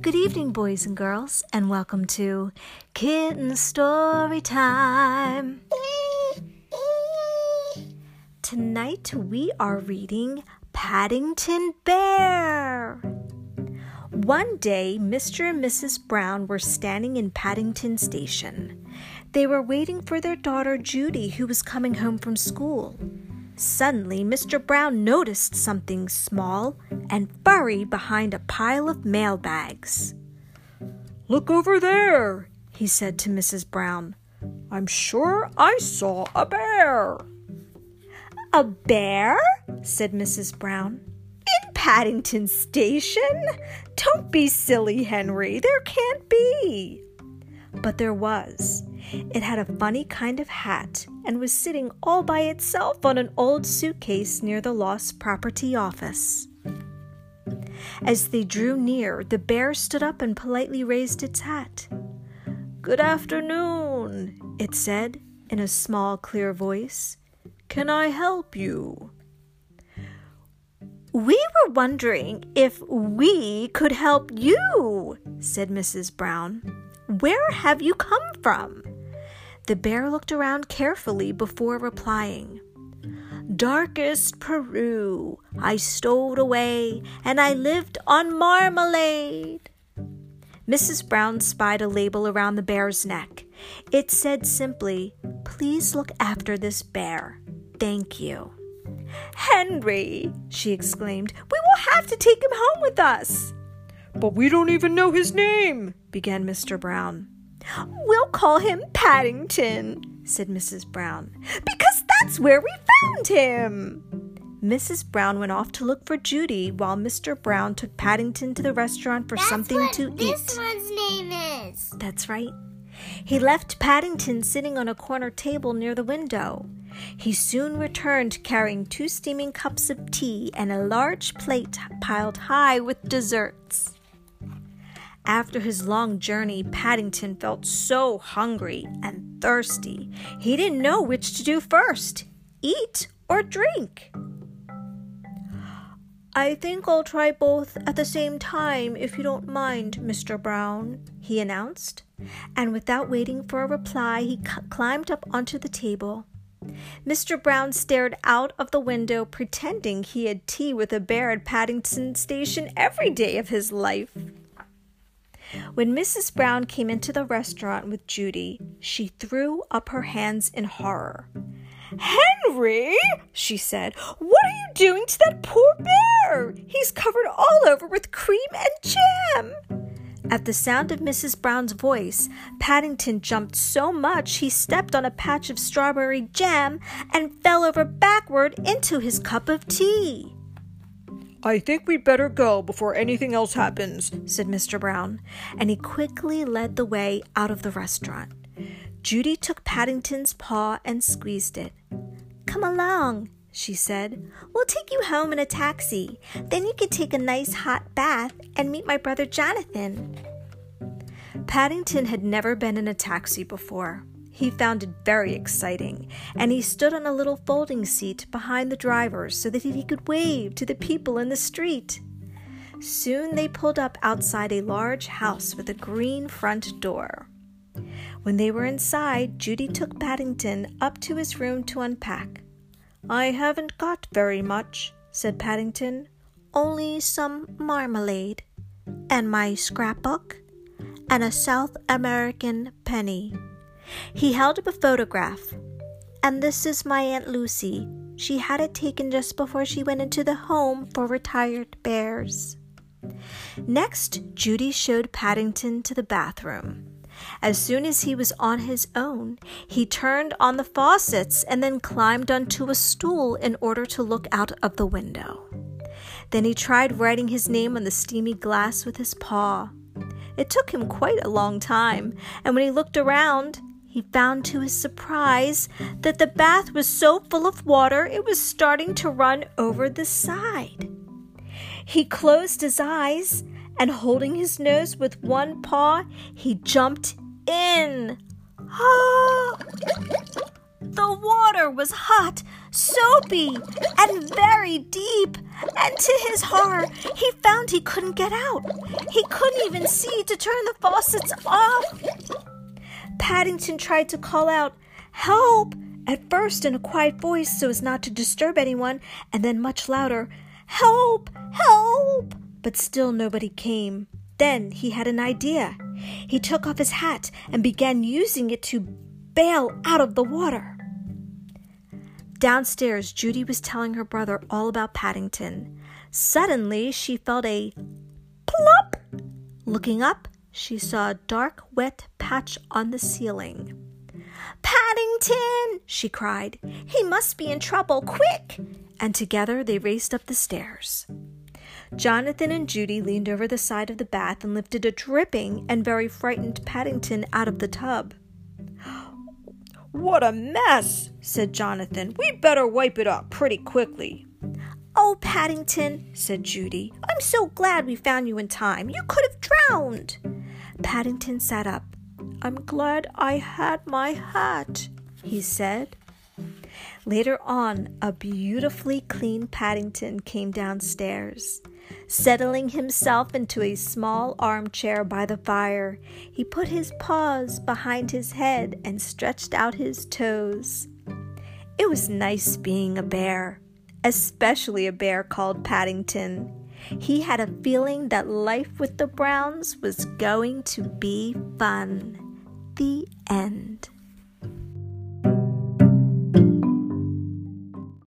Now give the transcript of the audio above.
Good evening, boys and girls, and welcome to Kitten Story Time. Tonight we are reading Paddington Bear. One day, Mr. and Mrs. Brown were standing in Paddington Station. They were waiting for their daughter Judy, who was coming home from school. Suddenly, Mr. Brown noticed something small and furry behind a pile of mail bags. Look over there, he said to Mrs. Brown. I'm sure I saw a bear. A bear? said Mrs. Brown. In Paddington Station? Don't be silly, Henry. There can't be. But there was. It had a funny kind of hat and was sitting all by itself on an old suitcase near the lost property office. As they drew near, the bear stood up and politely raised its hat. Good afternoon, it said in a small, clear voice. Can I help you? We were wondering if we could help you, said Mrs. Brown. Where have you come from? The bear looked around carefully before replying. Darkest Peru, I stowed away, and I lived on marmalade. Mrs. Brown spied a label around the bear's neck. It said simply, Please look after this bear. Thank you. Henry, she exclaimed, we will have to take him home with us. But we don't even know his name, began Mr. Brown. We'll call him Paddington, said Mrs. Brown, because that's where we found him. Mrs. Brown went off to look for Judy while Mr. Brown took Paddington to the restaurant for that's something to this eat. This one's name is. That's right. He left Paddington sitting on a corner table near the window. He soon returned carrying two steaming cups of tea and a large plate piled high with desserts. After his long journey, Paddington felt so hungry and thirsty, he didn't know which to do first eat or drink. I think I'll try both at the same time if you don't mind, Mr. Brown, he announced. And without waiting for a reply, he c- climbed up onto the table. Mr. Brown stared out of the window, pretending he had tea with a bear at Paddington Station every day of his life. When Mrs. Brown came into the restaurant with Judy, she threw up her hands in horror. Henry, she said, what are you doing to that poor bear? He's covered all over with cream and jam. At the sound of Mrs. Brown's voice, Paddington jumped so much he stepped on a patch of strawberry jam and fell over backward into his cup of tea. I think we'd better go before anything else happens, said Mr. Brown, and he quickly led the way out of the restaurant. Judy took Paddington's paw and squeezed it. Come along, she said. We'll take you home in a taxi. Then you can take a nice hot bath and meet my brother Jonathan. Paddington had never been in a taxi before. He found it very exciting, and he stood on a little folding seat behind the driver so that he could wave to the people in the street. Soon they pulled up outside a large house with a green front door. When they were inside, Judy took Paddington up to his room to unpack. I haven't got very much, said Paddington. Only some marmalade, and my scrapbook, and a South American penny. He held up a photograph. And this is my Aunt Lucy. She had it taken just before she went into the home for retired bears. Next, Judy showed Paddington to the bathroom. As soon as he was on his own, he turned on the faucets and then climbed onto a stool in order to look out of the window. Then he tried writing his name on the steamy glass with his paw. It took him quite a long time, and when he looked around, he found to his surprise that the bath was so full of water it was starting to run over the side. He closed his eyes and holding his nose with one paw, he jumped in. Ah! The water was hot, soapy, and very deep, and to his horror, he found he couldn't get out. He couldn't even see to turn the faucets off. Paddington tried to call out, Help! At first in a quiet voice so as not to disturb anyone, and then much louder, Help! Help! But still nobody came. Then he had an idea. He took off his hat and began using it to bail out of the water. Downstairs, Judy was telling her brother all about Paddington. Suddenly, she felt a plop. Looking up, she saw a dark, wet patch on the ceiling. Paddington! she cried. He must be in trouble. Quick! And together they raced up the stairs. Jonathan and Judy leaned over the side of the bath and lifted a dripping and very frightened Paddington out of the tub. What a mess, said Jonathan. We'd better wipe it up pretty quickly. Oh, Paddington, said Judy, I'm so glad we found you in time. You could have drowned. Paddington sat up. I'm glad I had my hat, he said. Later on, a beautifully clean Paddington came downstairs. Settling himself into a small armchair by the fire, he put his paws behind his head and stretched out his toes. It was nice being a bear, especially a bear called Paddington. He had a feeling that life with the Browns was going to be fun. The end.